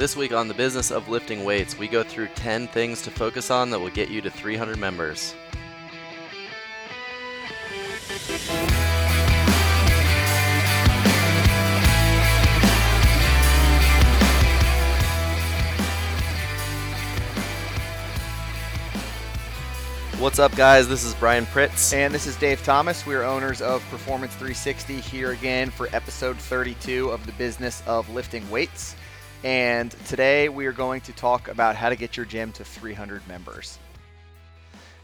This week on the business of lifting weights, we go through 10 things to focus on that will get you to 300 members. What's up, guys? This is Brian Pritz. And this is Dave Thomas. We are owners of Performance 360 here again for episode 32 of the business of lifting weights. And today we are going to talk about how to get your gym to 300 members.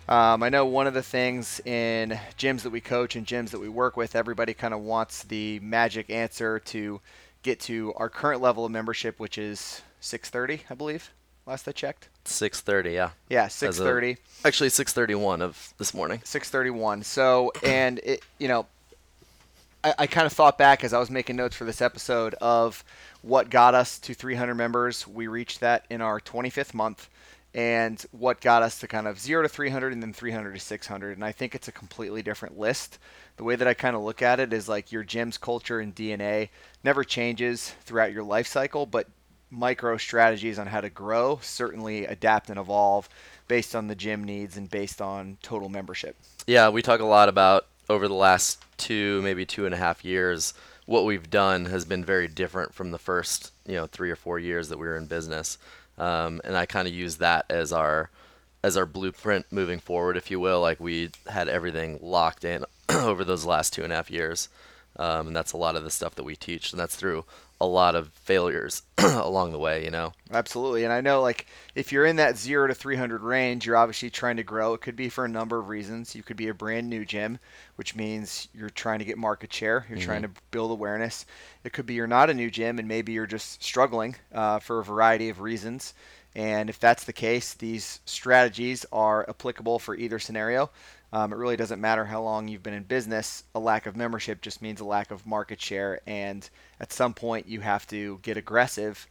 Um, I know one of the things in gyms that we coach and gyms that we work with, everybody kind of wants the magic answer to get to our current level of membership, which is 630, I believe last I checked. 6:30, yeah. Yeah, 6:30. Actually 6:31 of this morning. 6:31. So, and it, you know, I, I kind of thought back as I was making notes for this episode of what got us to 300 members. We reached that in our 25th month, and what got us to kind of zero to 300 and then 300 to 600. And I think it's a completely different list. The way that I kind of look at it is like your gym's culture and DNA never changes throughout your life cycle, but micro strategies on how to grow certainly adapt and evolve based on the gym needs and based on total membership. Yeah, we talk a lot about over the last two, maybe two and a half years, what we've done has been very different from the first, you know, three or four years that we were in business. Um, and I kind of use that as our as our blueprint moving forward, if you will. Like we had everything locked in over those last two and a half years. Um, and that's a lot of the stuff that we teach, and that's through a lot of failures along the way, you know. Absolutely. And I know like if you're in that 0 to 300 range, you're obviously trying to grow. It could be for a number of reasons. You could be a brand new gym, which means you're trying to get market share, you're mm-hmm. trying to build awareness. It could be you're not a new gym and maybe you're just struggling uh, for a variety of reasons. And if that's the case, these strategies are applicable for either scenario. Um, it really doesn't matter how long you've been in business. A lack of membership just means a lack of market share. And at some point, you have to get aggressive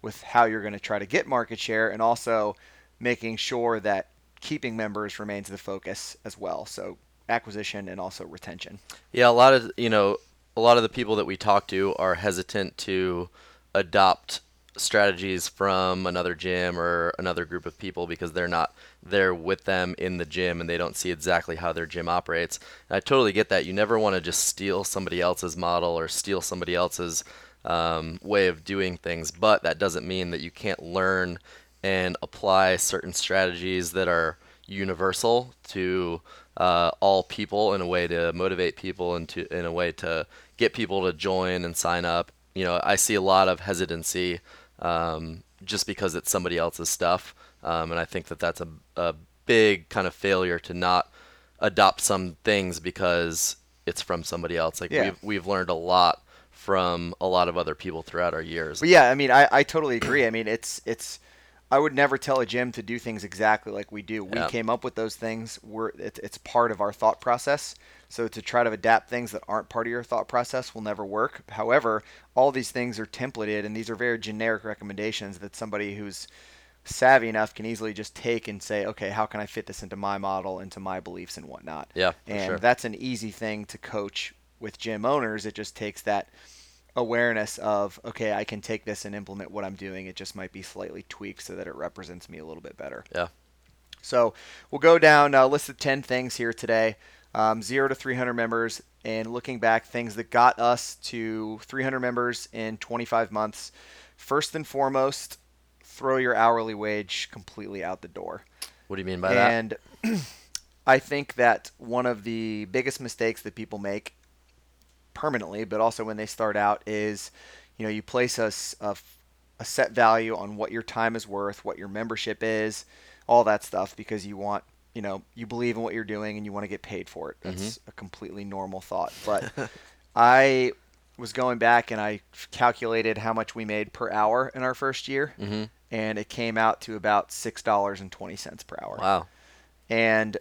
with how you're going to try to get market share and also making sure that keeping members remains the focus as well. So acquisition and also retention. Yeah, a lot of, you know, a lot of the people that we talk to are hesitant to adopt strategies from another gym or another group of people because they're not there with them in the gym and they don't see exactly how their gym operates. And I totally get that. You never want to just steal somebody else's model or steal somebody else's um, way of doing things, but that doesn't mean that you can't learn and apply certain strategies that are universal to uh, all people in a way to motivate people and to in a way to get people to join and sign up. You know, I see a lot of hesitancy um, just because it's somebody else's stuff. Um, and I think that that's a, a big kind of failure to not adopt some things because it's from somebody else. Like yeah. we've we've learned a lot from a lot of other people throughout our years. But yeah, I mean, I, I totally agree. I mean, it's it's I would never tell a gym to do things exactly like we do. We yeah. came up with those things. We're it, it's part of our thought process. So to try to adapt things that aren't part of your thought process will never work. However, all these things are templated, and these are very generic recommendations that somebody who's savvy enough can easily just take and say, okay, how can I fit this into my model, into my beliefs and whatnot. Yeah, and sure. that's an easy thing to coach with gym owners. It just takes that awareness of okay, I can take this and implement what I'm doing. It just might be slightly tweaked so that it represents me a little bit better. Yeah. So we'll go down a list of 10 things here today. Um, zero to 300 members, and looking back, things that got us to 300 members in 25 months. First and foremost, throw your hourly wage completely out the door. What do you mean by and that? And I think that one of the biggest mistakes that people make permanently, but also when they start out, is you know you place a, a, a set value on what your time is worth, what your membership is, all that stuff, because you want you know you believe in what you're doing and you want to get paid for it. That's mm-hmm. a completely normal thought. But I was going back and I calculated how much we made per hour in our first year, mm-hmm. and it came out to about six dollars and twenty cents per hour. Wow! And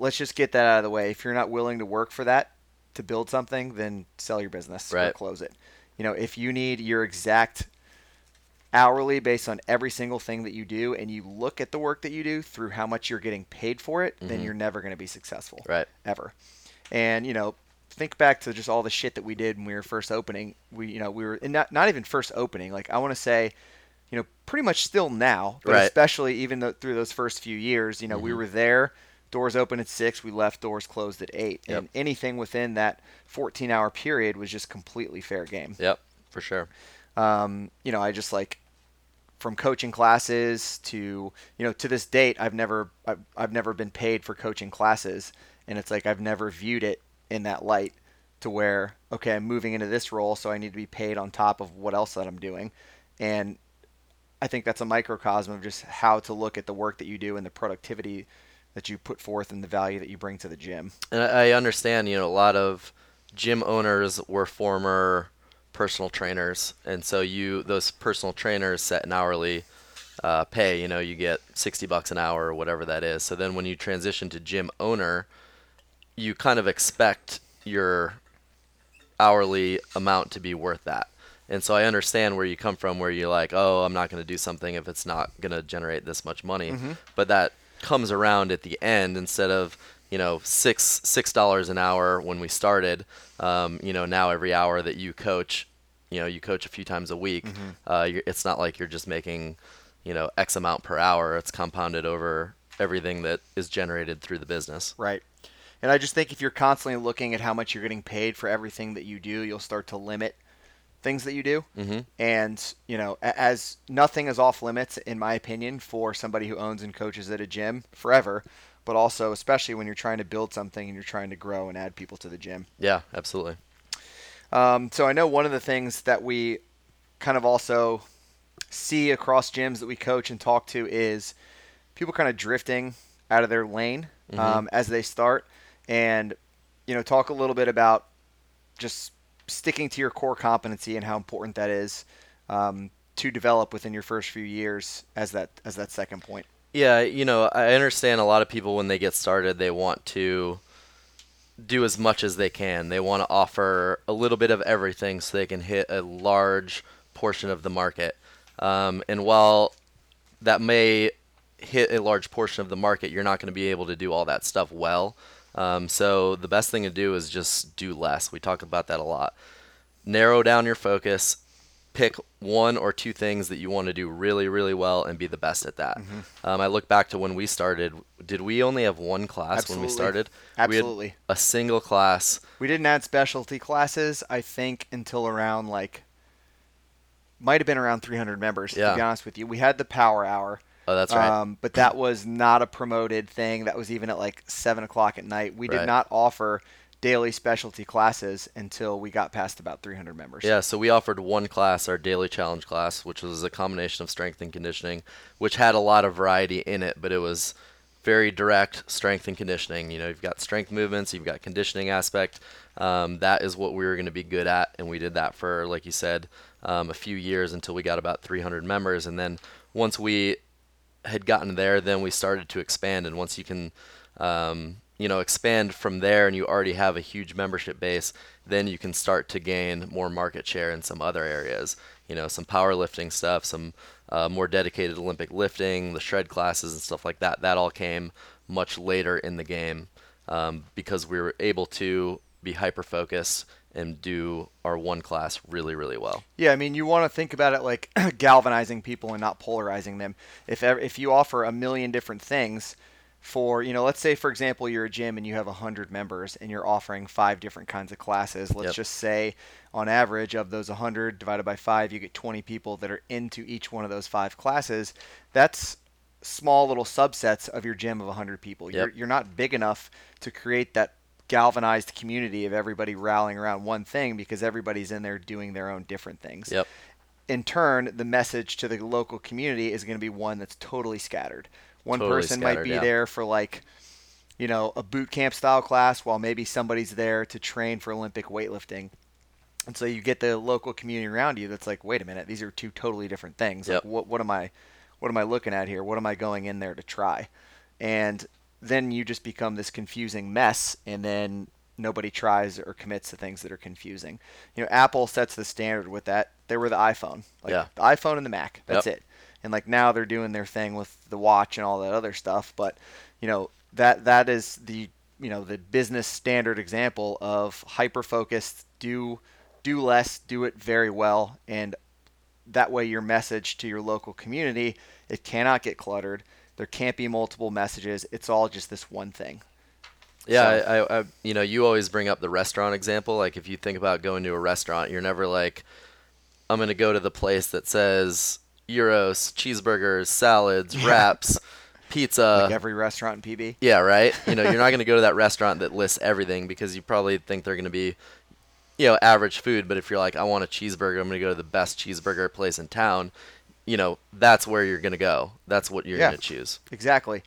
let's just get that out of the way. If you're not willing to work for that, to build something, then sell your business right. or close it. You know, if you need your exact hourly based on every single thing that you do and you look at the work that you do through how much you're getting paid for it, mm-hmm. then you're never going to be successful. Right. Ever. And, you know, think back to just all the shit that we did when we were first opening. We, you know, we were not not even first opening. Like I want to say, you know, pretty much still now, but Right. especially even though, through those first few years, you know, we Mhm. were there. Doors open at six. We left. Doors closed at eight. Yep. And anything within that 14-hour period was just completely fair game. Yep, for sure. Um, you know, I just like from coaching classes to you know to this date, I've never I've, I've never been paid for coaching classes, and it's like I've never viewed it in that light to where okay, I'm moving into this role, so I need to be paid on top of what else that I'm doing, and I think that's a microcosm of just how to look at the work that you do and the productivity that you put forth and the value that you bring to the gym. And I understand, you know, a lot of gym owners were former personal trainers, and so you those personal trainers set an hourly uh, pay. You know, you get sixty bucks an hour or whatever that is. So then when you transition to gym owner, you kind of expect your hourly amount to be worth that. And so I understand where you come from, where you're like, oh, I'm not going to do something if it's not going to generate this much money. But that comes around at the end instead of you know six six dollars an hour when we started. Um, you know now every hour that you coach, you know you coach a few times a week. Uh, you're, it's not like you're just making you know X amount per hour. It's compounded over everything that is generated through the business. Right. And I just think if you're constantly looking at how much you're getting paid for everything that you do, you'll start to limit things that you do. Mhm. And, you know, as nothing is off limits, in my opinion, for somebody who owns and coaches at a gym forever, but also, especially when you're trying to build something and you're trying to grow and add people to the gym. Yeah, absolutely. Um, so I know one of the things that we kind of also see across gyms that we coach and talk to is people kind of drifting out of their lane um, as they start, and you know talk a little bit about just sticking to your core competency and how important that is um, to develop within your first few years as that as that second point. Yeah, you know, I understand a lot of people when they get started, they want to do as much as they can. They want to offer a little bit of everything so they can hit a large portion of the market. Um, and while that may hit a large portion of the market, you're not going to be able to do all that stuff well. Um, so the best thing to do is just do less. We talk about that a lot. Narrow down your focus. Pick one or two things that you want to do really, really well and be the best at that. Um, I look back to when we started. Did we only have one class when we started? Absolutely. We had a single class. We didn't add specialty classes, I think, until around like might have been around 300 members. yeah. To be honest with you, we had the power hour. Oh, that's right. Um, but that was not a promoted thing. That was even at like seven o'clock at night. We did not offer daily specialty classes until we got past about 300 members. Yeah, so we offered one class, our daily challenge class, which was a combination of strength and conditioning, which had a lot of variety in it, but it was very direct strength and conditioning. You know, you've got strength movements, you've got conditioning aspect. Um, that is what we were going to be good at, and we did that for, like you said, um, a few years until we got about 300 members, and then once we had gotten there, then we started to expand. And once you can, um, you know, expand from there, and you already have a huge membership base, then you can start to gain more market share in some other areas. You know, some powerlifting stuff, some uh, more dedicated Olympic lifting, the shred classes and stuff like that. That all came much later in the game um, because we were able to be hyper focused and do our one class really, really well. Yeah, I mean, you want to think about it like galvanizing people and not polarizing them. If if you offer a million different things for, you know, let's say for example you're a gym and you have 100 members and you're offering five different kinds of classes. Let's Yep. just say on average of those 100 divided by 5, you get 20 people that are into each one of those five classes. That's small little subsets of your gym of 100 people. You're you're not big enough to create that galvanized community of everybody rallying around one thing because everybody's in there doing their own different things Yep. in turn, the message to the local community is going to be one that's totally scattered. One Totally person might be yeah. there for like, you know, a boot camp style class, while maybe somebody's there to train for Olympic weightlifting. And so you get the local community around you that's like, wait a minute, these are two totally different things. Yep. Like, what what am I, what am I looking at here? What am I going in there to try? And then you just become this confusing mess, and then nobody tries or commits to things that are confusing. You know, Apple sets the standard with that. They were the iPhone, like Yeah. the iPhone and the Mac. That's Yep. it. And like now they're doing their thing with the watch and all that other stuff. But you know that that is the you know the business standard example of hyper focused do do less do it very well and that way your message to your local community it cannot get cluttered there can't be multiple messages it's all just this one thing Yeah, So- I, I, you know, you always bring up the restaurant example. Like, if you think about going to a restaurant, you're never like, I'm gonna go to the place that says gyros, cheeseburgers, salads, wraps, pizza. like every restaurant in pb yeah, right. You know, you're not gonna go to that restaurant that lists everything because you probably think they're gonna be, you know, average food. But if you're like, I want a cheeseburger, I'm gonna go to the best cheeseburger place in town. You know, that's where you're gonna go. That's what you're Yeah. gonna choose. Exactly.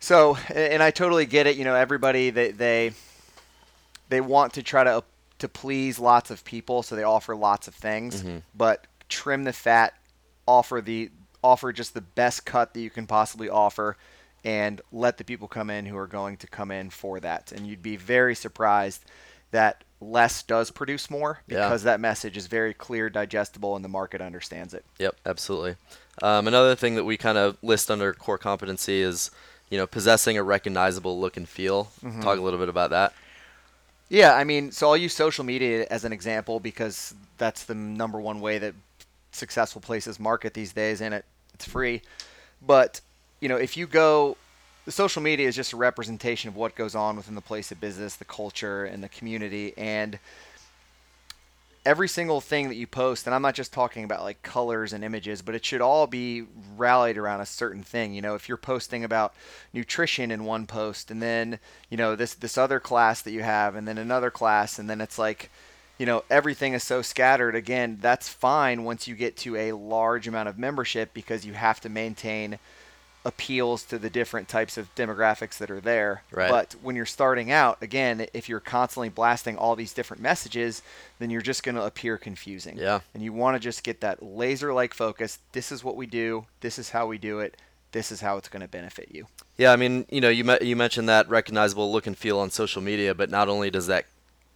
So, and I totally get it. You know, everybody they they they want to try to uh, to please lots of people, so they offer lots of things. Mm-hmm. But trim the fat, offer the offer just the best cut that you can possibly offer, and let the people come in who are going to come in for that. And you'd be very surprised that less does produce more Yeah. because that message is very clear, digestible, and the market understands it. Yep, absolutely. Um, another thing that we kind of list under core competency is, you know, possessing a recognizable look and feel. Talk a little bit about that. Yeah, I mean, so I'll use social media as an example because that's the number one way that successful places market these days, and it it's free. But you know, if you go, the social media is just a representation of what goes on within the place of business, the culture, and the community, and every single thing that you post, and I'm not just talking about like colors and images, but it should all be rallied around a certain thing. You know, if you're posting about nutrition in one post, and then you know this this other class that you have, and then another class, and then it's like, you know, everything is so scattered. Again, that's fine once you get to a large amount of membership because you have to maintain appeals to the different types of demographics that are there. Right. But when you're starting out, again, if you're constantly blasting all these different messages, then you're just going to appear confusing. Yeah. And you want to just get that laser like focus. This is what we do. This is how we do it. This is how it's going to benefit you. Yeah, I mean, you know, you me- you mentioned that recognizable look and feel on social media, but not only does that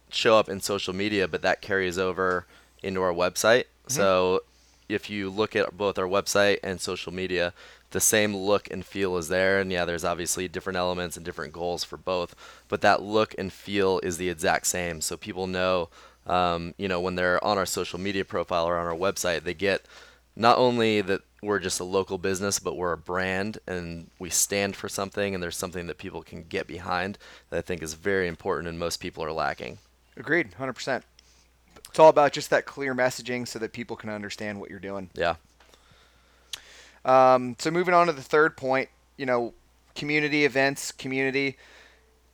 show up in social media, but that carries over into our website. Mm-hmm. So if you look at both our website and social media, the same look and feel is there. And yeah, there's obviously different elements and different goals for both, but that look and feel is the exact same. So people know, um, you know, when they're on our social media profile or on our website, they get not only that we're just a local business, but we're a brand and we stand for something and there's something that people can get behind that I think is very important and most people are lacking. Agreed, 100%. It's all about just that clear messaging so that people can understand what you're doing. Yeah. Um, so moving on to the third point, you know, community events, community.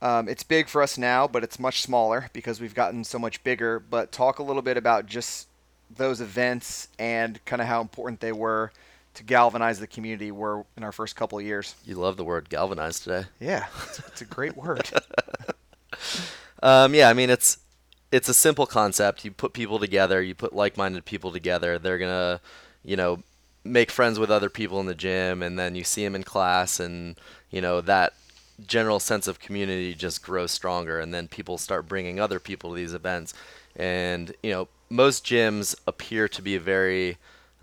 Um, it's big for us now, but it's much smaller because we've gotten so much bigger. But talk a little bit about just those events and kind of how important they were to galvanize the community were in our first couple of years. You love the word galvanized today. Yeah, it's, it's a great word. Um, yeah, I mean it's it's a simple concept. You put people together, you put like-minded people together. They're gonna, you know, make friends with other people in the gym, and then you see them in class, and you know that general sense of community just grows stronger, and then people start bringing other people to these events, and you know most gyms appear to be very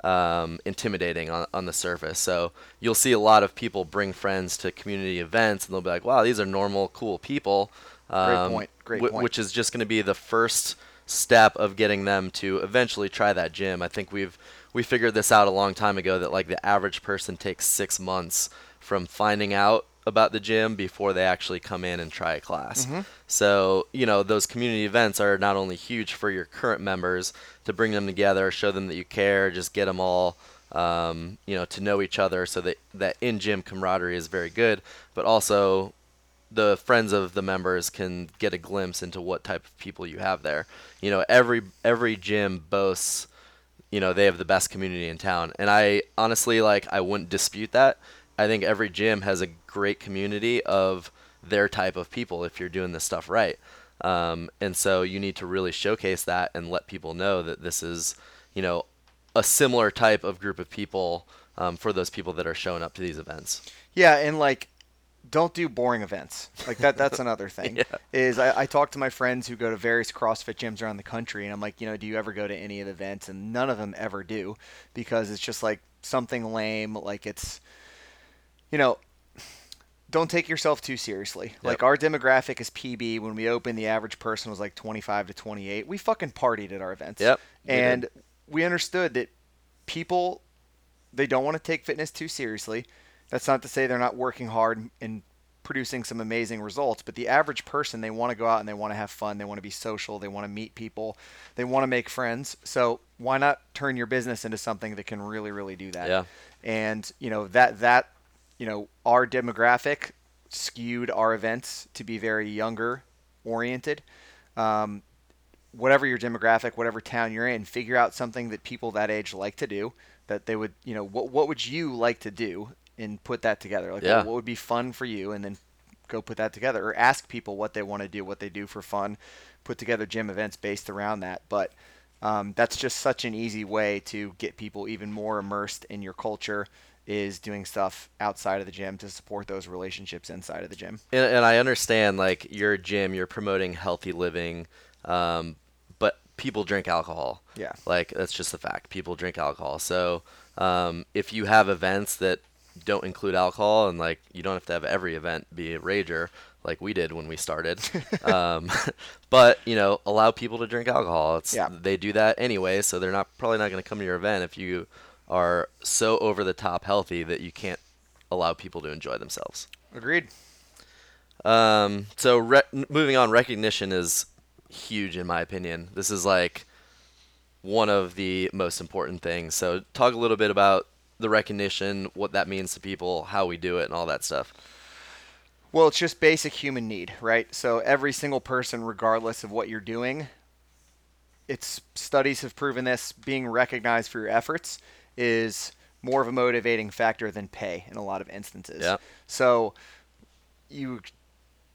um, intimidating on, on the surface. So you'll see a lot of people bring friends to community events, and they'll be like, "Wow, these are normal, cool people." Um, point, great whi- point. Which is just going to be the first step of getting them to eventually try that gym. I think we've we figured this out a long time ago that like the average person takes six months from finding out about the gym before they actually come in and try a class. So, you know, those community events are not only huge for your current members to bring them together, show them that you care, just get them all, um, you know, to know each other so that that in gym camaraderie is very good, but also the friends of the members can get a glimpse into what type of people you have there. You know, every every gym boasts, you know, they have the best community in town, and I honestly like I wouldn't dispute that. I think every gym has a great community of their type of people if you're doing this stuff right. Um, and so you need to really showcase that and let people know that this is, you know, a similar type of group of people um, for those people that are showing up to these events. Yeah, and like, don't do boring events. Like that. That's another thing. Yeah. Is I, I talk to my friends who go to various CrossFit gyms around the country, and I'm like, you know, do you ever go to any of the events? And none of them ever do, because it's just like something lame. Like it's, you know, don't take yourself too seriously. Like our demographic is PB. When we opened, the average person was like 25 to 28. We fucking partied at our events. Yep, And did. we understood that people they don't want to take fitness too seriously. That's not to say they're not working hard and producing some amazing results, but the average person they want to go out and they want to have fun, they want to be social, they want to meet people, they want to make friends. So why not turn your business into something that can really really do that? Yeah. And you know that that you know our demographic skewed our events to be very younger oriented. Um, whatever your demographic, whatever town you're in, figure out something that people that age like to do. That they would, you know, what what would you like to do, and put that together. Like, Yeah. what, what would be fun for you, and then go put that together, or ask people what they want to do, what they do for fun. Put together gym events based around that. But um, that's just such an easy way to get people even more immersed in your culture. Is doing stuff outside of the gym to support those relationships inside of the gym. And, and I understand like your gym, you're promoting healthy living, um, but people drink alcohol. Yeah. Like that's just a fact. People drink alcohol. So um, if you have events that don't include alcohol, and like you don't have to have every event be a rager like we did when we started, um, but you know allow people to drink alcohol. It's Yeah. they do that anyway, so they're not probably not going to come to your event if you are so over the top healthy that you can't allow people to enjoy themselves. Agreed. Um, so re- moving on, recognition is huge in my opinion. This is like one of the most important things. So talk a little bit about the recognition, what that means to people, how we do it, and all that stuff. Well, it's just basic human need, right? So every single person, regardless of what you're doing, it's studies have proven this. Being recognized for your efforts is more of a motivating factor than pay in a lot of instances. Yeah. So you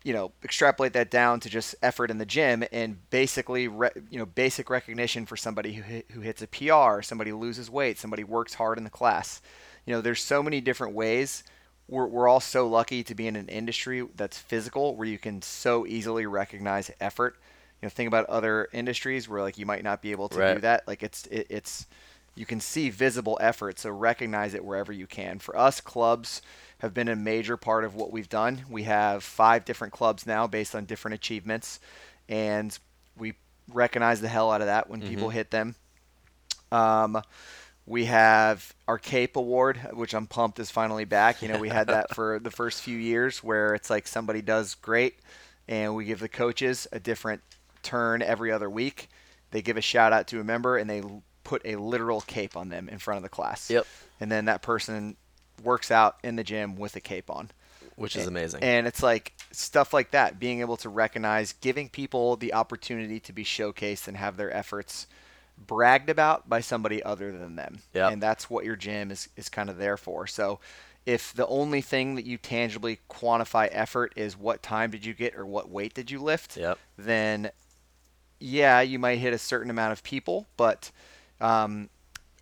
you know extrapolate that down to just effort in the gym and basically re- you know basic recognition for somebody who hit, who hits a PR, somebody loses weight, somebody works hard in the class. You know, there's so many different ways. We're, we're all so lucky to be in an industry that's physical where you can so easily recognize effort. You know, think about other industries where like you might not be able to do that. Like it's it, it's you can see visible effort, so recognize it wherever you can. For us, clubs have been a major part of what we've done. We have five different clubs now based on different achievements, and we recognize the hell out of that when people hit them. Um, we have our Cape Award, which I'm pumped is finally back. You know, we had that for the first few years where it's like somebody does great, and we give the coaches a different turn every other week. They give a shout out to a member, and they put a literal cape on them in front of the class. Yep. And then that person works out in the gym with a cape on. Which is amazing. And it's like stuff like that, being able to recognize, giving people the opportunity to be showcased and have their efforts bragged about by somebody other than them. Yep. And that's what your gym is, is kind of there for. So if the only thing that you tangibly quantify effort is what time did you get or what weight did you lift, Yep. then yeah, you might hit a certain amount of people, but um,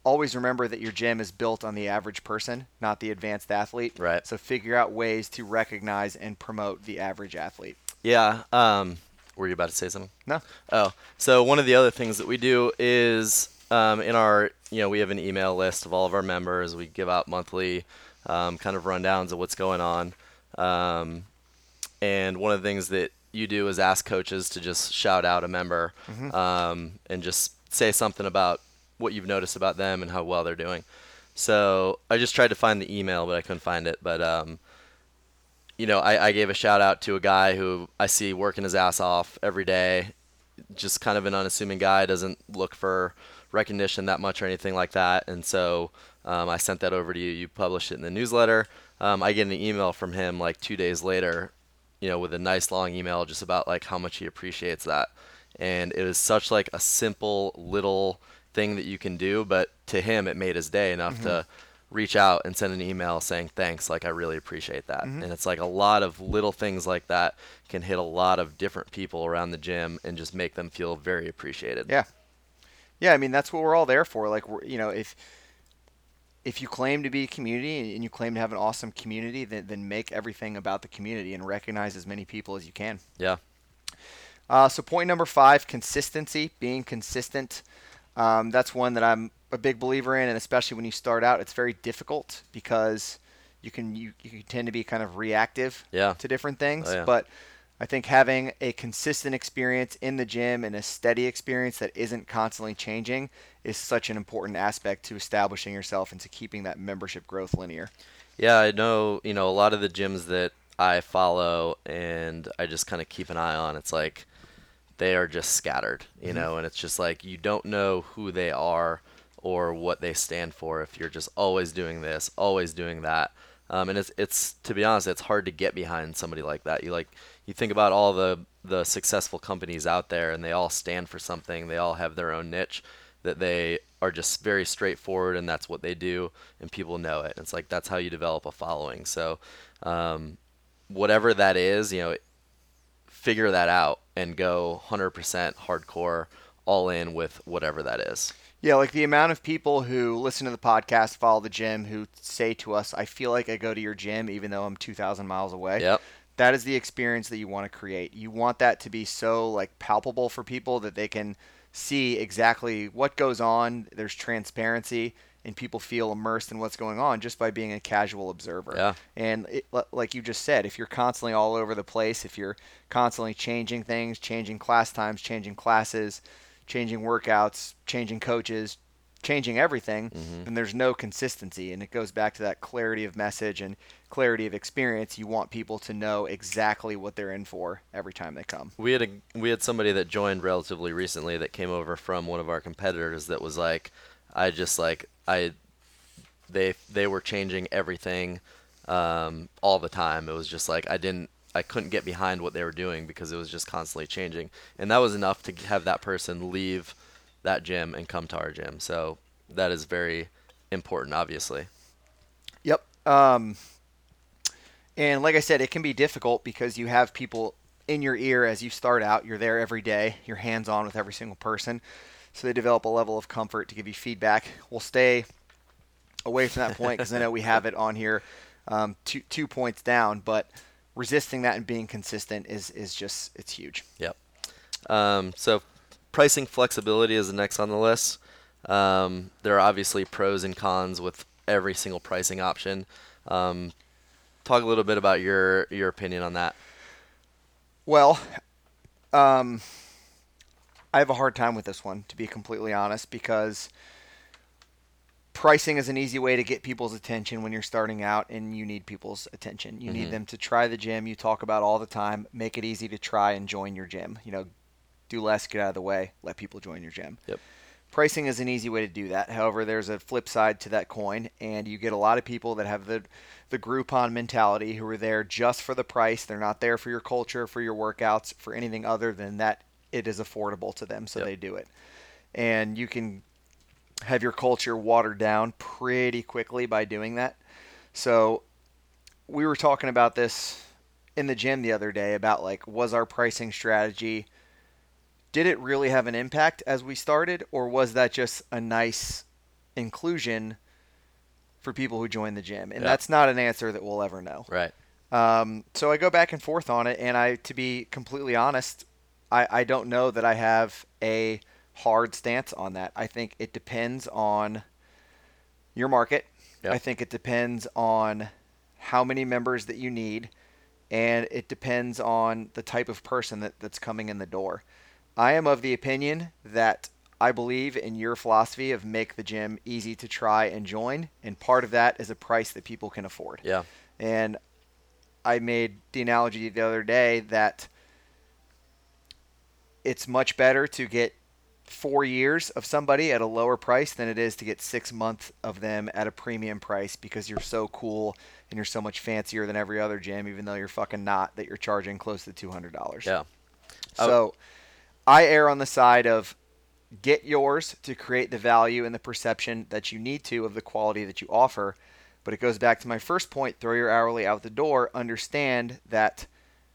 always remember that your gym is built on the average person, not the advanced athlete. Right. So figure out ways to recognize and promote the average athlete. Yeah. Um, were you about to say something? No. Oh, so one of the other things that we do is um, in our, you know, we have an email list of all of our members. We give out monthly um, kind of rundowns of what's going on. Um, and one of the things that you do is ask coaches to just shout out a member um, and just say something about what you've noticed about them and how well they're doing. So I just tried to find the email, but I couldn't find it. But um, you know, I, I gave a shout out to a guy who I see working his ass off every day. Just kind of an unassuming guy, doesn't look for recognition that much or anything like that. And so um, I sent that over to you. You published it in the newsletter. Um, I get an email from him like two days later, you know, with a nice long email just about like how much he appreciates that. And it was such like a simple little thing that you can do, but to him it made his day enough to reach out and send an email saying thanks like i really appreciate that and it's like a lot of little things like that can hit a lot of different people around the gym and just make them feel very appreciated Yeah. Yeah, I mean that's what we're all there for. Like we're, you know, if if you claim to be a community and you claim to have an awesome community, then then make everything about the community and recognize as many people as you can. yeah Uh, so point number five, consistency, being consistent. Um, that's one that I'm a big believer in, and especially when you start out, it's very difficult because you can you, you can tend to be kind of reactive Yeah. to different things. Oh, yeah. But I think having a consistent experience in the gym and a steady experience that isn't constantly changing is such an important aspect to establishing yourself and to keeping that membership growth linear. Yeah, I know, you know, a lot of the gyms that I follow and I just kind of keep an eye on, it's like they are just scattered, you know, and it's just like you don't know who they are or what they stand for if you're just always doing this, always doing that. Um, and it's it's to be honest, it's hard to get behind somebody like that. You like you think about all the the successful companies out there, and they all stand for something. They all have their own niche that they are just very straightforward, and that's what they do, and people know it. It's like that's how you develop a following. So, um, whatever that is, you know, figure that out and go 100% hardcore, all in with whatever that is. Yeah, like the amount of people who listen to the podcast, follow the gym, who say to us, I feel like I go to your gym even though I'm 2,000 miles away. Yep. That is the experience that you want to create. You want that to be so like palpable for people that they can see exactly what goes on. There's transparency and people feel immersed in what's going on just by being a casual observer. Yeah. And it, like you just said, if you're constantly all over the place, if you're constantly changing things, changing class times, changing classes, changing workouts, changing coaches, changing everything, mm-hmm. then there's no consistency. And it goes back to that clarity of message and clarity of experience. You want people to know exactly what they're in for every time they come. We had a we had somebody that joined relatively recently that came over from one of our competitors that was like, I just like I, they they were changing everything, um, all the time. It was just like I didn't I couldn't get behind what they were doing because it was just constantly changing, and that was enough to have that person leave that gym and come to our gym. So that is very important, obviously. Yep. Um, and like I said, it can be difficult because you have people in your ear as you start out. You're there every day. You're hands on with every single person. So they develop a level of comfort to give you feedback. We'll stay away from that point because I know we have it on here um, two, two points down, but resisting that and being consistent is, is just, it's huge. Yep. Um, so pricing flexibility is the next on the list. Um, there are obviously pros and cons with every single pricing option. Um, talk a little bit about your your opinion on that. Well, um, I have a hard time with this one, to be completely honest, because pricing is an easy way to get people's attention when you're starting out and you need people's attention. You need Mhm. them to try the gym you talk about all the time. Make it easy to try and join your gym. You know, do less, get out of the way, let people join your gym. Yep. Pricing is an easy way to do that. However, there's a flip side to that coin, and you get a lot of people that have the the Groupon mentality who are there just for the price. They're not there for your culture, for your workouts, for anything other than that it is affordable to them, so Yep. they do it. And you can have your culture watered down pretty quickly by doing that. So we were talking about this in the gym the other day about like was our pricing strategy did it really have an impact as we started or was that just a nice inclusion for people who join the gym and Yeah. that's not an answer that we'll ever know Right. um, so I go back and forth on it, and I, to be completely honest, I, I don't know that I have a hard stance on that. I think it depends on your market. Yep. I think it depends on how many members that you need, and it depends on the type of person that, that's coming in the door. I am of the opinion that I believe in your philosophy of make the gym easy to try and join, and part of that is a price that people can afford. Yeah. And I made the analogy the other day that it's much better to get four years of somebody at a lower price than it is to get six months of them at a premium price because you're so cool and you're so much fancier than every other gym, even though you're fucking not, that you're charging close to $200. Yeah. I So I err on the side of get yours to create the value and the perception that you need to of the quality that you offer. But it goes back to my first point throw your hourly out the door. Understand that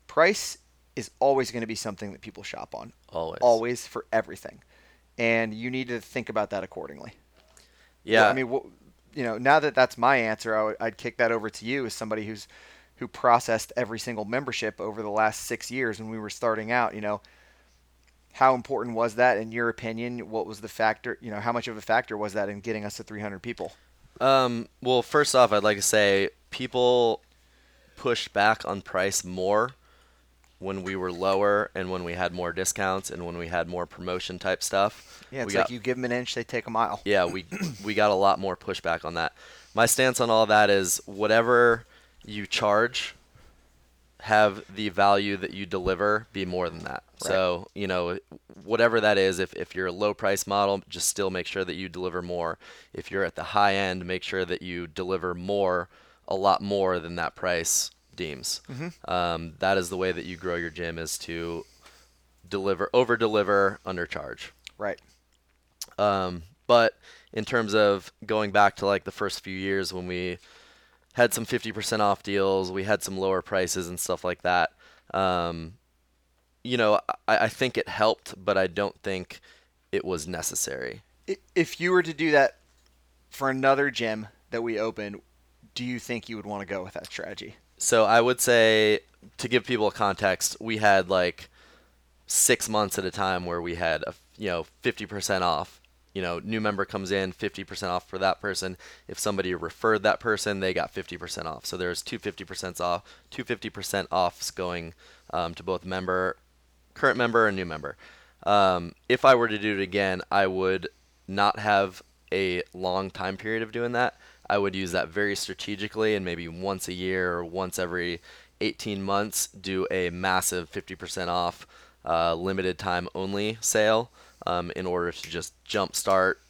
price is always going to be something that people shop on, Always. always for everything. And you need to think about that accordingly. Yeah. I mean, you know, now that that's my answer, I would, I'd kick that over to you as somebody who's who processed every single membership over the last six years when we were starting out. You know, how important was that in your opinion? What was the factor? You know, how much of a factor was that in getting us to 300 people? Um, well, first off, I'd like to say people pushed back on price more when we were lower and when we had more discounts and when we had more promotion type stuff. Yeah, it's like got, you give them an inch, they take a mile. yeah, we we got a lot more pushback on that. My stance on all that is whatever you charge have the value that you deliver be more than that. Right. So, you know, whatever that is, if, if you're a low price model, just still make sure that you deliver more. If you're at the high end, make sure that you deliver more, a lot more than that price deems. Um, that is the way that you grow your gym is to deliver, over deliver, undercharge. Right. Um, but in terms of going back to like the first few years when we had some 50% off deals, we had some lower prices and stuff like that. Um, you know, I, I think it helped, but I don't think it was necessary. If you were to do that for another gym that we open, do you think you would want to go with that strategy? So I would say, to give people context, we had like six months at a time where we had a you know 50% off. You know, new member comes in, 50% off for that person. If somebody referred that person, they got 50% off. So there's two 50% off, two 50% offs going um, to both member, current member, and new member. Um, if I were to do it again, I would not have a long time period of doing that. I would use that very strategically and maybe once a year or once every 18 months do a massive 50% off uh, limited time only sale um, in order to just jump start,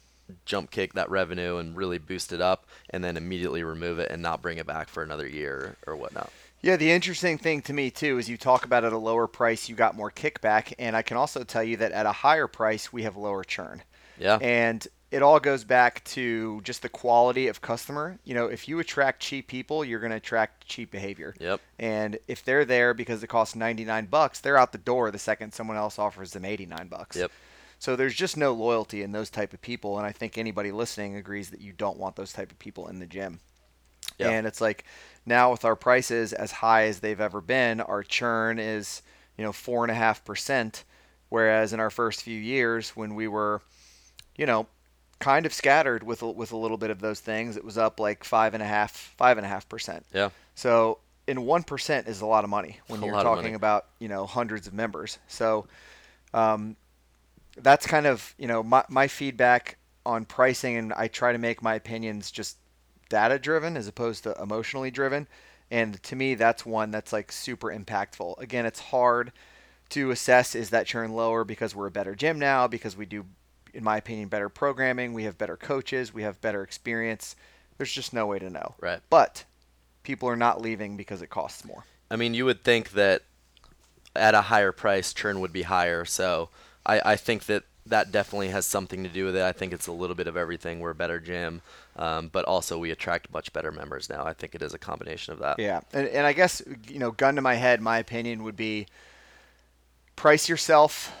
jump kick that revenue and really boost it up and then immediately remove it and not bring it back for another year or whatnot. Yeah, the interesting thing to me too is you talk about at a lower price you got more kickback, and I can also tell you that at a higher price we have lower churn. Yeah. And it all goes back to just the quality of customer. You know, if you attract cheap people, you're going to attract cheap behavior. Yep. And if they're there because it costs 99 bucks, they're out the door the second someone else offers them 89 bucks. Yep. So there's just no loyalty in those type of people, and I think anybody listening agrees that you don't want those type of people in the gym. Yeah. And it's like now with our prices as high as they've ever been, our churn is you know four and a half percent, whereas in our first few years when we were, you know, kind of scattered with a, with a little bit of those things, it was up like five and a half five and a half percent. Yeah. So in one percent is a lot of money when A you're talking about you know hundreds of members. So um, that's kind of you know my, my feedback on pricing, and I try to make my opinions just data driven as opposed to emotionally driven. And to me, that's one that's like super impactful. Again, it's hard to assess is that churn lower because we're a better gym now, because we do, in my opinion, better programming, we have better coaches, we have better experience. There's just no way to know. Right. But people are not leaving because it costs more. I mean, you would think that at a higher price, churn would be higher. So I, I think that that definitely has something to do with it. I think it's a little bit of everything. We're a better gym, um, but also we attract much better members now. I think it is a combination of that. Yeah, and, and I guess you know, gun to my head, my opinion would be price yourself.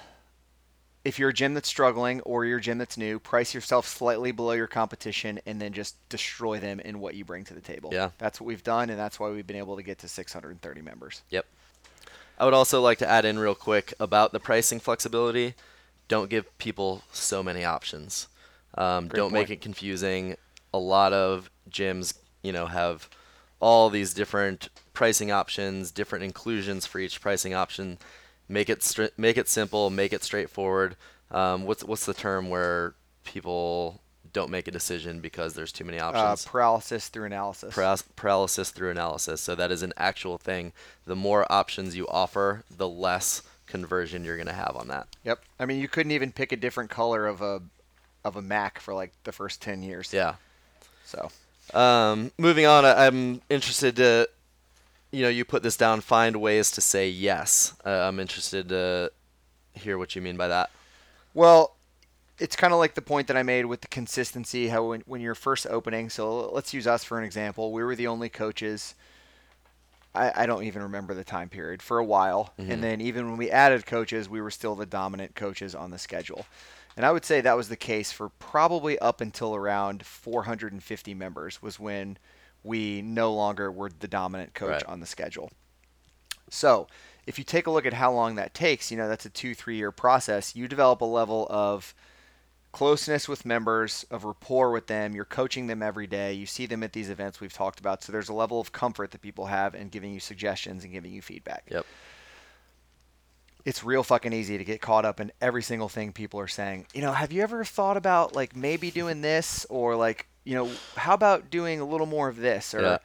If you're a gym that's struggling or you're a gym that's new, price yourself slightly below your competition, and then just destroy them in what you bring to the table. Yeah. that's what we've done, and that's why we've been able to get to 630 members. Yep. I would also like to add in real quick about the pricing flexibility. Don't give people so many options. Um, don't make it confusing. A lot of gyms, you know, have all these different pricing options, different inclusions for each pricing option. Make it stri- make it simple, make it straightforward. Um, what's what's the term where people don't make a decision because there's too many Uh, options? paralysis through analysis. Paralysis through analysis. So that is an actual thing. The more options you offer, the less conversion you're going to have on that. yep. I mean, you couldn't even pick a different color of a of a Mac for like the first 10 years. Yeah. So Um, moving on, I'm interested to, you know, you put this down. Find ways to say yes. Uh, I'm interested to hear what you mean by that. Well, it's kind of like the point that I made with the consistency. How when, when you're first opening, so let's use us for an example. We were the only coaches. I, I don't even remember the time period for a while, and then even when we added coaches, we were still the dominant coaches on the schedule. And I would say that was the case for probably up until around 450 members was when we no longer were the dominant coach Right. on the schedule. So, if you take a look at how long that takes, you know, that's a two, three year process. You develop a level of closeness with members, of rapport with them. You're coaching them every day. You see them at these events we've talked about. So there's a level of comfort that people have in giving you suggestions and giving you feedback. Yep. It's real fucking easy to get caught up in every single thing people are saying. You know, have you ever thought about like maybe doing this or like, you know, how about doing a little more of this or Yeah.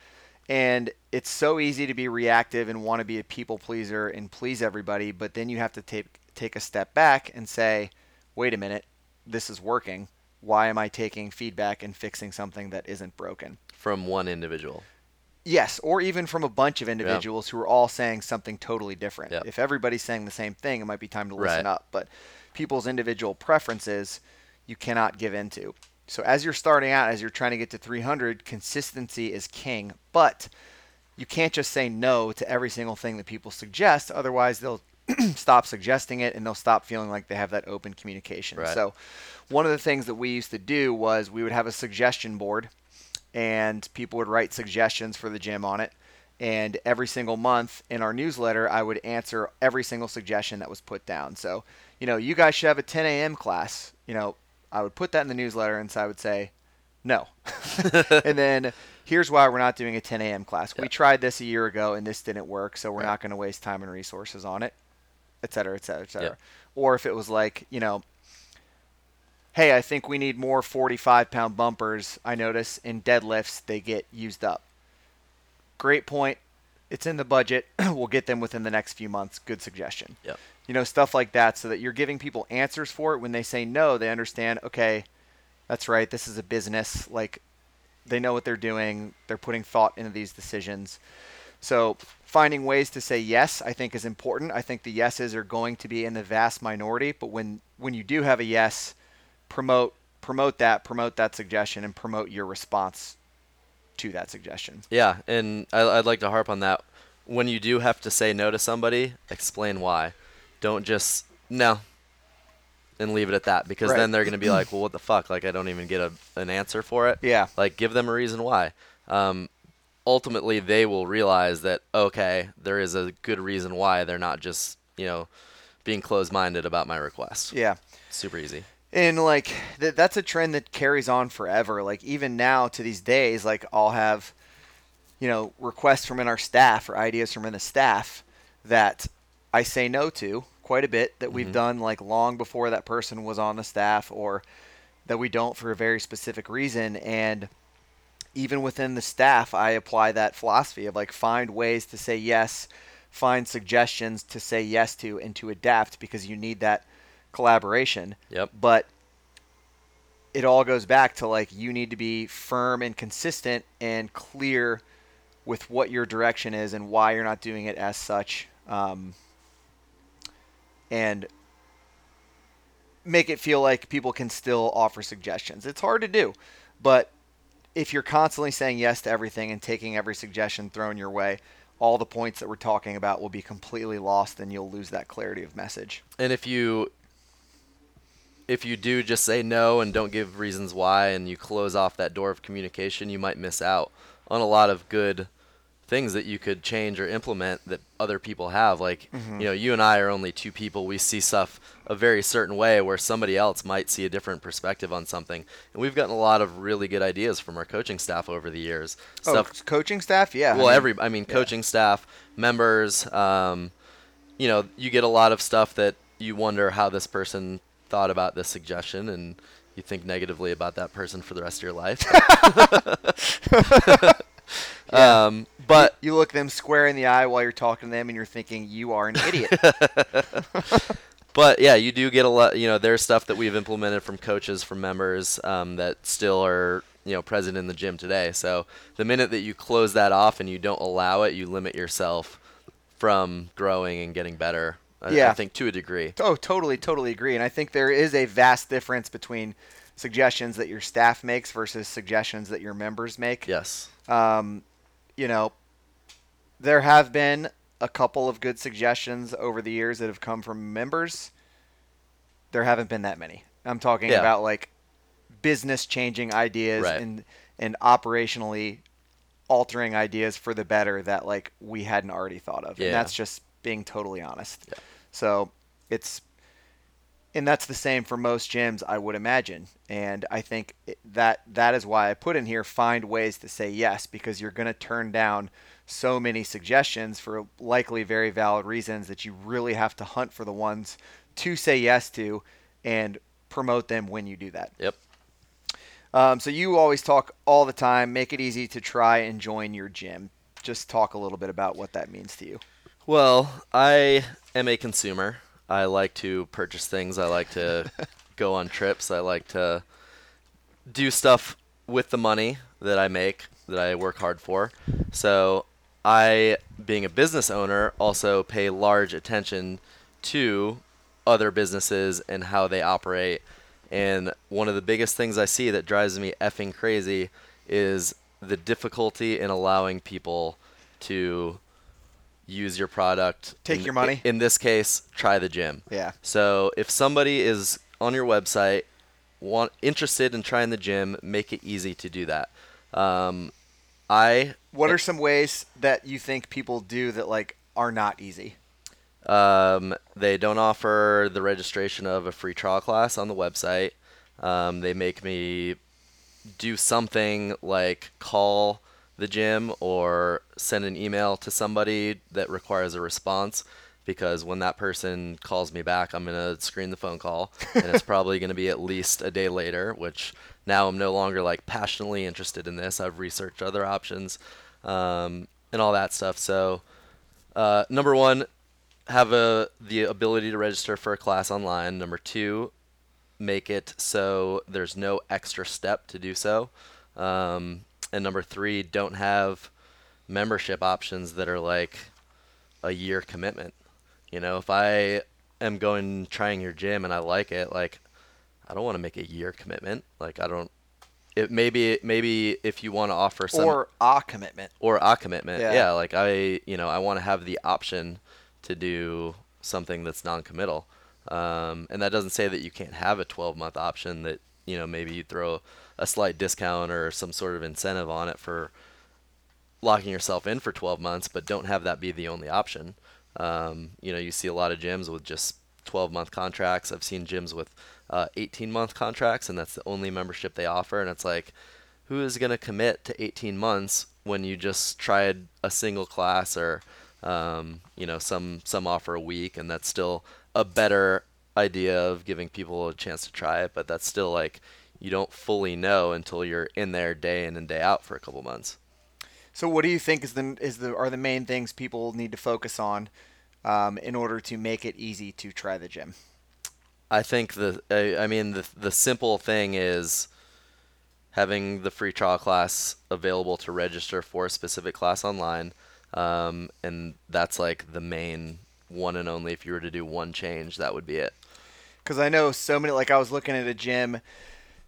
and it's so easy to be reactive and want to be a people pleaser and please everybody, but then you have to take take a step back and say, "Wait a minute, this is working. Why am I taking feedback and fixing something that isn't broken?" From one individual. Yes, or even from a bunch of individuals who are all saying something totally different. If everybody's saying the same thing, it might be time to listen Right. up. But people's individual preferences, you cannot give into. So as you're starting out, as you're trying to get to 300, consistency is king. But you can't just say no to every single thing that people suggest. Otherwise, they'll stop suggesting it and they'll stop feeling like they have that open communication. Right. So one of the things that we used to do was we would have a suggestion board and people would write suggestions for the gym on it. And every single month in our newsletter, I would answer every single suggestion that was put down. So, you know, you guys should have a 10 a.m. class. You know, I would put that in the newsletter, and so I would say, no. and then here's why we're not doing a 10 a.m. class. We tried this a year ago, and this didn't work, so we're Right. not going to waste time and resources on it, et cetera, et cetera, et cetera. Yeah. Or if it was like, you know, hey, I think we need more 45 pound bumpers. I notice in deadlifts they get used up. Great point. It's in the budget. we'll get them within the next few months. Good suggestion. Yep. You know, stuff like that so that you're giving people answers for it. When they say no, they understand, okay, that's right. This is a business. Like, they know what they're doing. They're putting thought into these decisions. So, finding ways to say yes, I think, is important. I think the yeses are going to be in the vast minority. But when when you do have a yes, promote promote that, promote that suggestion, and promote your response to that suggestion. Yeah, and I, I'd like to harp on that. When you do have to say no to somebody, explain why. Don't just no, and leave it at that because Right. then they're gonna be like, well, what the fuck? Like I don't even get a, an answer for it. Yeah. Like give them a reason why. Um, ultimately, they will realize that okay, there is a good reason why they're not just you know being closed-minded about my request. Yeah. Super easy. And like th- that's a trend that carries on forever. Like even now to these days, like I'll have, you know, requests from in our staff or ideas from in the staff that I say no to quite a bit that we've mm-hmm. done like long before that person was on the staff or that we don't for a very specific reason. And even within the staff, I apply that philosophy of like find ways to say yes, find suggestions to say yes to and to adapt because you need that collaboration Yep. but it all goes back to like you need to be firm and consistent and clear with what your direction is and why you're not doing it as such um, and make it feel like people can still offer suggestions it's hard to do but if you're constantly saying yes to everything and taking every suggestion thrown your way all the points that we're talking about will be completely lost and you'll lose that clarity of message And if you if you do just say no and don't give reasons why and you close off that door of communication, you might miss out on a lot of good things that you could change or implement that other people have. Like, you know, you and I are only two people. We see stuff a very certain way where somebody else might see a different perspective on something. And we've gotten a lot of really good ideas from our coaching staff over the years. Stuff oh coaching staff yeah I well, mean- every I mean, coaching staff, members, um, you know, you get a lot of stuff that you wonder how this person thought about this suggestion, and you think negatively about that person for the rest of your life. um, but you look them square in the eye while you're talking to them and you're thinking you are an idiot but yeah, you do get a lot. You know, there's stuff that we've implemented from coaches, from members um, that still are you know present in the gym today. So the minute that you close that off and you don't allow it, you limit yourself from growing and getting better. I, I think to a degree. oh totally totally agree and i think there is a vast difference between suggestions that your staff makes versus suggestions that your members make Yes. um, you know there have been a couple of good suggestions over the years that have come from members there haven't been that many i'm talking Yeah. about like business changing ideas Right. and and operationally altering ideas for the better that like we hadn't already thought of Yeah. and that's just being totally honest Yeah. So it's and that's the same for most gyms, I would imagine. And I think that that is why I put in here find ways to say yes because you're going to turn down so many suggestions for likely very valid reasons that you really have to hunt for the ones to say yes to and promote them when you do that. Yep. Um, so you always talk all the time. Make it easy to try and join your gym. Just talk a little bit about what that means to you. Well, I am a consumer. I like to purchase things. I like to go on trips. I like to do stuff with the money that I make, that I work hard for. So, I, being a business owner, also pay large attention to other businesses and how they operate. And one of the biggest things I see that drives me effing crazy is the difficulty in allowing people to use your product. Take In- your money? In this case, try the gym. Yeah. So if somebody is on your website, want interested in trying the gym, make it easy to do that. Um, I What are some ways that you think people do that like are not easy? Um, they don't offer the registration of a free trial class on the website. Um, they make me do something like call the gym or send an email to somebody that requires a response because when that person calls me back, I'm going to screen the phone call and it's probably going to be at least a day later, which now I'm no longer like passionately interested in this. I've researched other options um, and all that stuff. So, uh, number one, have a the ability to register for a class online. Number two, make it so there's no extra step to do so. Um, and number three, don't have membership options that are like a year commitment. You know, if I am going trying your gym and I like it, like I don't want to make a year commitment. Like I don't. It maybe maybe if you want to offer some or a commitment. or a commitment. Yeah. Yeah. like I, you know, I want to have the option to do something that's non-committal. Um, and that doesn't say that you can't have a 12-month option that, you know, maybe you throw a slight discount or some sort of incentive on it for locking yourself in for 12 months, but don't have that be the only option. Um, you know, you see a lot of gyms with just 12 month contracts. I've seen gyms with uh, 18 month contracts, and that's the only membership they offer. And it's like, who is going to commit to 18 months when you just tried a single class or, um, you know, some some offer a week, and that's still a better idea of giving people a chance to try it. But that's still like you don't fully know until you're in there day in and day out for a couple months. So what do you think is the is the are the main things people need to focus on um, in order to make it easy to try the gym? I think the I, I mean the the simple thing is having the free trial class available to register for a specific class online, um, and that's like the main one and only. If you were to do one change, that would be it. Because I know so many. Like I was looking at a gym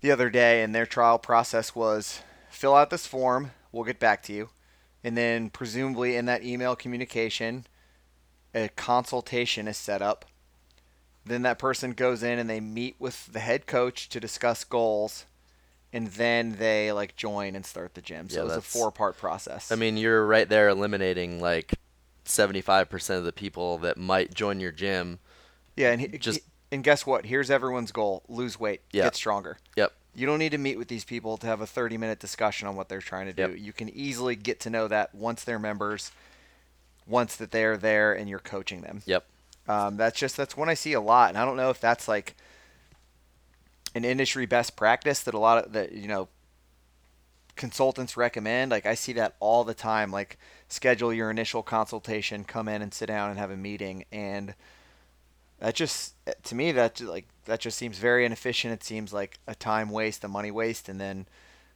the other day, and their trial process was fill out this form. We'll get back to you, and then presumably in that email communication, a consultation is set up. Then that person goes in and they meet with the head coach to discuss goals, and then they like join and start the gym. So Yeah, it was a four part process. I mean, you're right there eliminating like 75% of the people that might join your gym. Yeah, and he, Just- and guess what? Here's everyone's goal: lose weight, Yeah. get stronger. Yep. You don't need to meet with these people to have a 30 minute discussion on what they're trying to do. Yep. You can easily get to know that once they're members, once that they're there and you're coaching them. Yep. Um, that's just that's one I see a lot, and I don't know if that's like an industry best practice that a lot of that you know consultants recommend. Like I see that all the time. Like schedule your initial consultation, come in and sit down and have a meeting, and that just to me that like that just seems very inefficient. It seems like a time waste, a money waste, and then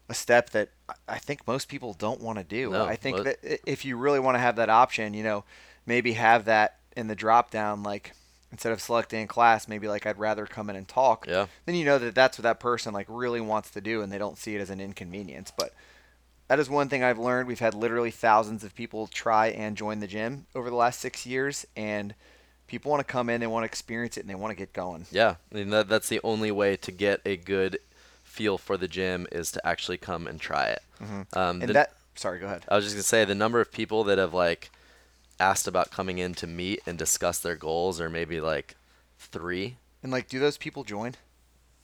a step that I- think most people don't want to do. No, I think well- that if you really want to have that option, you know, maybe have that in the drop down, like instead of selecting class, maybe like I'd rather come in and talk. Yeah. Then you know that that's what that person like really wants to do, and they don't see it as an inconvenience. But that is one thing I've learned. We've had literally thousands of people try and join the gym over the last six years, and people want to come in, they want to experience it, and they want to get going. Yeah, I mean that that's the only way to get a good feel for the gym is to actually come and try it. Um, And the- that, sorry, go ahead. I was just gonna say the number of people that have like asked about coming in to meet and discuss their goals or maybe like three And like, do those people join?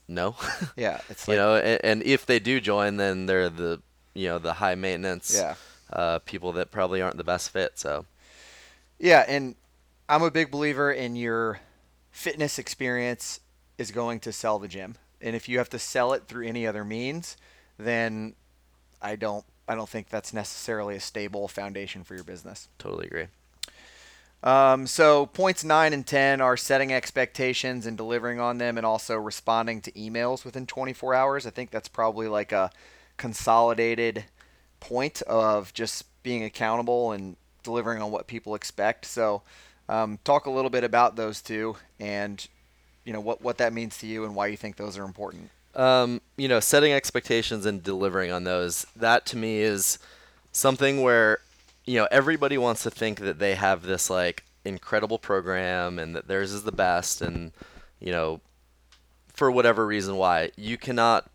No. Yeah, it's you know, and, and if they do join, then they're the you know the high maintenance yeah, uh, people that probably aren't the best fit. So yeah. And I'm a big believer in your fitness experience is going to sell the gym, and if you have to sell it through any other means, then I don't I don't think that's necessarily a stable foundation for your business. totally agree. Um, so points nine and ten are setting expectations and delivering on them, and also responding to emails within 24 hours. I think that's probably like a consolidated point of just being accountable and delivering on what people expect. So, um, talk a little bit about those two, and you know what what that means to you and why you think those are important. um, you know, setting expectations and delivering on those, that to me is something where, you know, everybody wants to think that they have this like incredible program and that theirs is the best and, you know, for whatever reason why. You cannot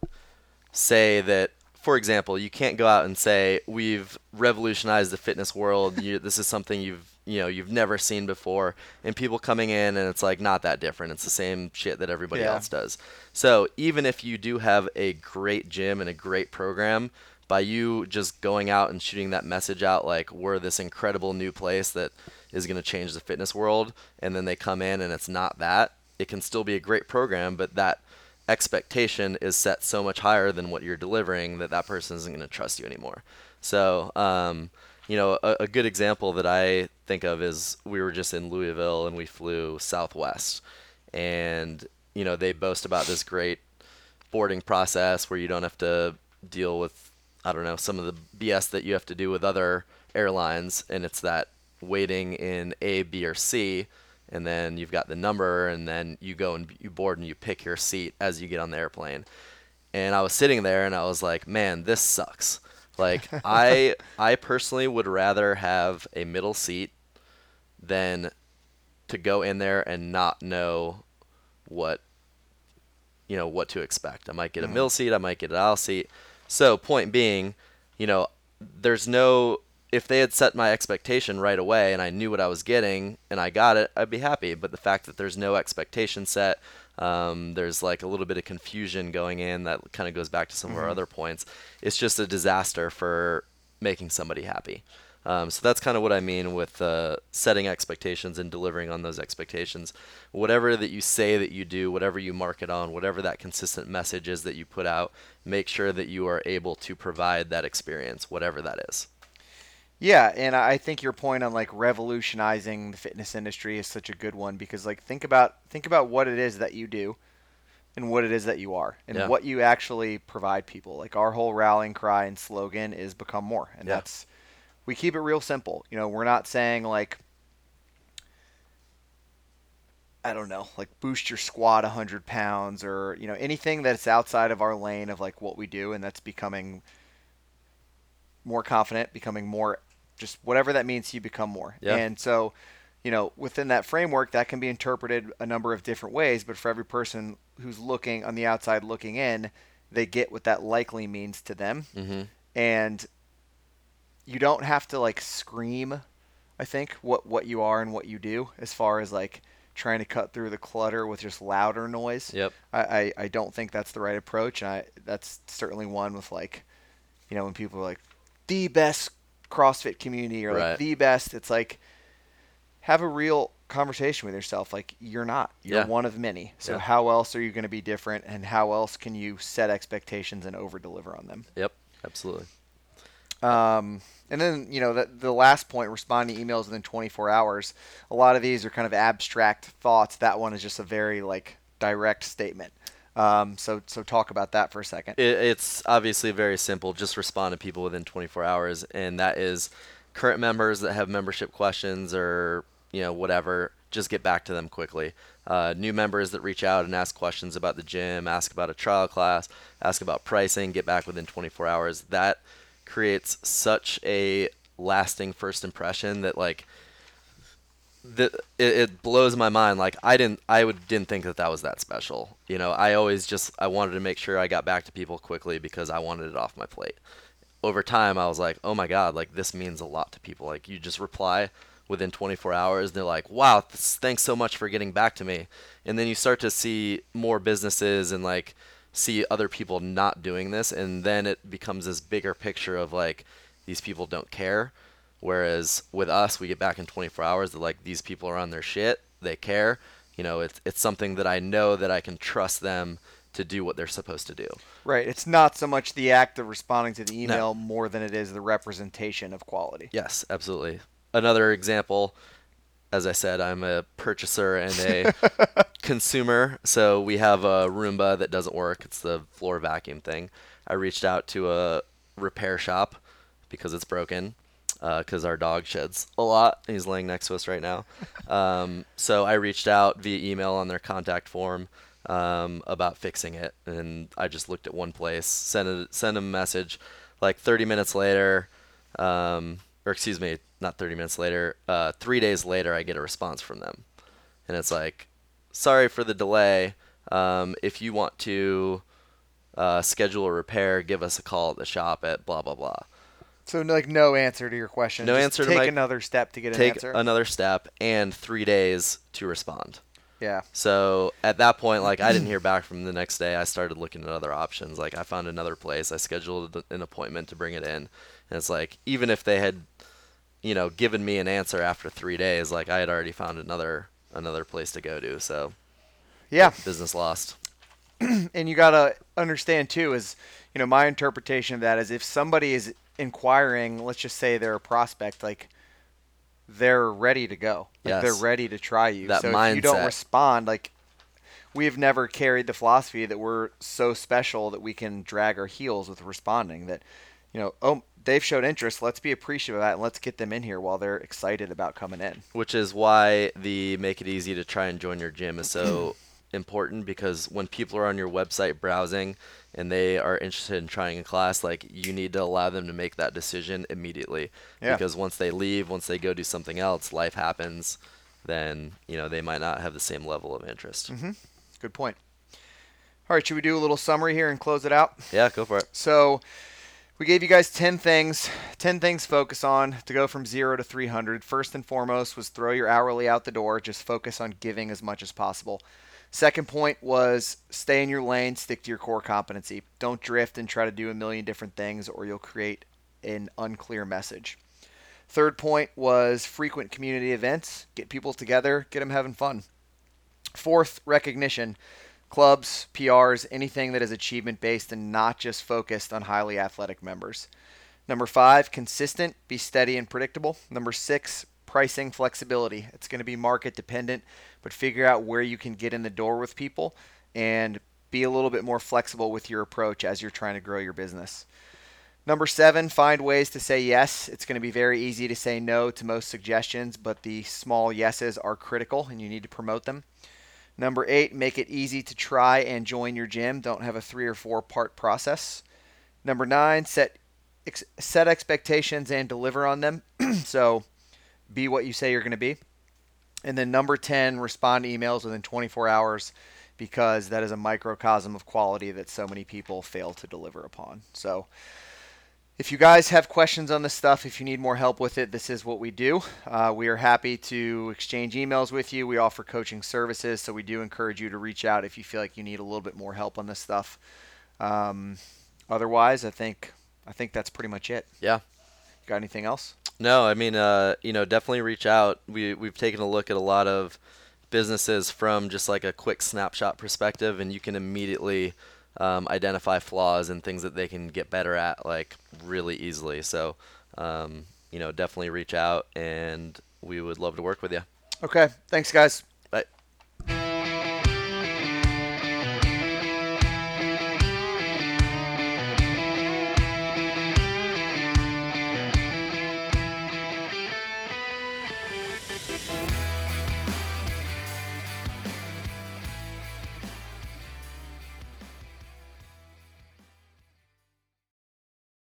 say that for example, you can't go out and say we've revolutionized the fitness world. You, this is something you've you know you've never seen before, and people coming in and it's like not that different. It's the same shit that everybody Yeah. else does. So even if you do have a great gym and a great program, by you just going out and shooting that message out like we're this incredible new place that is going to change the fitness world, and then they come in and it's not that, it can still be a great program, but that expectation is set so much higher than what you're delivering that that person isn't going to trust you anymore. So, um, you know, a, a good example that I think of is we were just in Louisville and we flew Southwest, and you know they boast about this great boarding process where you don't have to deal with I don't know some of the BS that you have to do with other airlines, and it's that waiting in A, B, or C, and then you've got the number, and then you go and you board and you pick your seat as you get on the airplane. And I was sitting there and I was like, man, this sucks. Like I I personally would rather have a middle seat than to go in there and not know what you know what to expect. I might get a mm-hmm. middle seat, I might get an aisle seat. So point being, you know, there's no if they had set my expectation right away and I knew what I was getting and I got it, I'd be happy. But the fact that there's no expectation set, um, there's like a little bit of confusion going in that kind of goes back to some of our other points. It's just a disaster for making somebody happy. Um, so that's kind of what I mean with uh, setting expectations and delivering on those expectations. Whatever that you say that you do, whatever you market on, whatever that consistent message is that you put out, make sure that you are able to provide that experience, whatever that is. Yeah, and I think your point on like revolutionizing the fitness industry is such a good one because like think about think about what it is that you do and what it is that you are and Yeah. what you actually provide people. Like our whole rallying cry and slogan is become more. And Yeah. that's we keep it real simple. You know, we're not saying like I don't know, like boost your squat 100 pounds or, you know, anything that's outside of our lane of like what we do and that's becoming more confident, becoming more just whatever that means to you become more. Yeah. And so, you know, within that framework, that can be interpreted a number of different ways. But for every person who's looking on the outside looking in, they get what that likely means to them. Mm-hmm. And you don't have to like scream, I think, what, what you are and what you do as far as like trying to cut through the clutter with just louder noise. Yep. I, I, I don't think that's the right approach. And I, that's certainly one with like, you know, when people are like, the best CrossFit community or like Right. the best, it's like, have a real conversation with yourself. Like, you're not. You're Yeah. one of many. So, Yeah. how else are you going to be different? And how else can you set expectations and over deliver on them? Yep. Absolutely. Um, and then, you know, the, the last point, responding to emails within 24 hours. A lot of these are kind of abstract thoughts. That one is just a very like direct statement. Um, so, so talk about that for a second. It, it's obviously very simple. Just respond to people within 24 hours, and that is current members that have membership questions or you know whatever. Just get back to them quickly. Uh, new members that reach out and ask questions about the gym, ask about a trial class, ask about pricing, get back within 24 hours. That creates such a lasting first impression that like that it, it blows my mind. Like I didn't, I would didn't think that that was that special. You know, I always just I wanted to make sure I got back to people quickly because I wanted it off my plate. Over time, I was like, oh my god, like this means a lot to people. Like you just reply within 24 hours. and They're like, "Wow, th- thanks so much for getting back to me." And then you start to see more businesses and like see other people not doing this, and then it becomes this bigger picture of like these people don't care. Whereas with us, we get back in 24 hours. They're like, these people are on their shit. They care. You know, it's it's something that I know that I can trust them to do what they're supposed to do. Right. It's not so much the act of responding to the email more than it is the representation of quality. Yes, absolutely. Another example, as I said, I'm a purchaser and a consumer. So we have a Roomba that doesn't work. It's the floor vacuum thing. I reached out to a repair shop because it's broken. Because our dog sheds a lot. He's laying next to us right now. Um, so I reached out via email on their contact form um, about fixing it, and I just looked at one place, sent a, sent a message. Like 30 minutes later, um, or excuse me, not 30 minutes later, uh, three days later, I get a response from them, and it's like, sorry for the delay. Um, if you want to uh, schedule a repair, give us a call at the shop at blah blah blah. So like no answer to your question. No Just answer to Take my- another step to get an Take answer. another step and three days to respond. yeah. So at that point, like I didn't hear back from the next day. I started looking at other options. Like I found another place. I scheduled an appointment to bring it in, and it's like even if they had, you know, given me an answer after three days, like I had already found another another place to go to. So Yeah. business lost. and you gotta understand too is you know my interpretation of that is if somebody is inquiring let's just say they're a prospect like they're ready to go. Like Yes. they're ready to try you. That so if you don't respond like we've never carried the philosophy that we're so special that we can drag our heels with responding that you know oh they've showed interest let's be appreciative of that and let's get them in here while they're excited about coming in. Which is why the make it easy to try and join your gym is so important because when people are on your website browsing and they are interested in trying a class like you need to allow them to make that decision immediately. Yeah. because once they leave once they go do something else life happens then you know they might not have the same level of interest. Mm-hmm. Good point. All right should we do a little summary here and close it out? Yeah go for it. So we gave you guys 10 things, 10 things focus on to go from 0 to 300. First and foremost was throw your hourly out the door, just focus on giving as much as possible. Second point was stay in your lane, stick to your core competency. Don't drift and try to do a million different things or you'll create an unclear message. Third point was frequent community events, get people together, get them having fun. Fourth, recognition clubs, PRs, anything that is achievement based and not just focused on highly athletic members. Number five, consistent, be steady and predictable. Number six, pricing flexibility. It's going to be market dependent, but figure out where you can get in the door with people and be a little bit more flexible with your approach as you're trying to grow your business. Number seven, find ways to say yes. It's going to be very easy to say no to most suggestions, but the small yeses are critical and you need to promote them. Number eight, make it easy to try and join your gym. Don't have a three or four part process. Number nine, set ex- set expectations and deliver on them. so, be what you say you're going to be. And then number ten, respond to emails within 24 hours because that is a microcosm of quality that so many people fail to deliver upon. So, if you guys have questions on this stuff, if you need more help with it, this is what we do. Uh, we are happy to exchange emails with you. We offer coaching services, so we do encourage you to reach out if you feel like you need a little bit more help on this stuff. Um, otherwise, I think I think that's pretty much it. yeah Got anything else? No, I mean, uh, you know, definitely reach out. We we've taken a look at a lot of businesses from just like a quick snapshot perspective, and you can immediately um, identify flaws and things that they can get better at, like really easily. So, um, you know, definitely reach out, and we would love to work with you. Okay. Thanks, guys.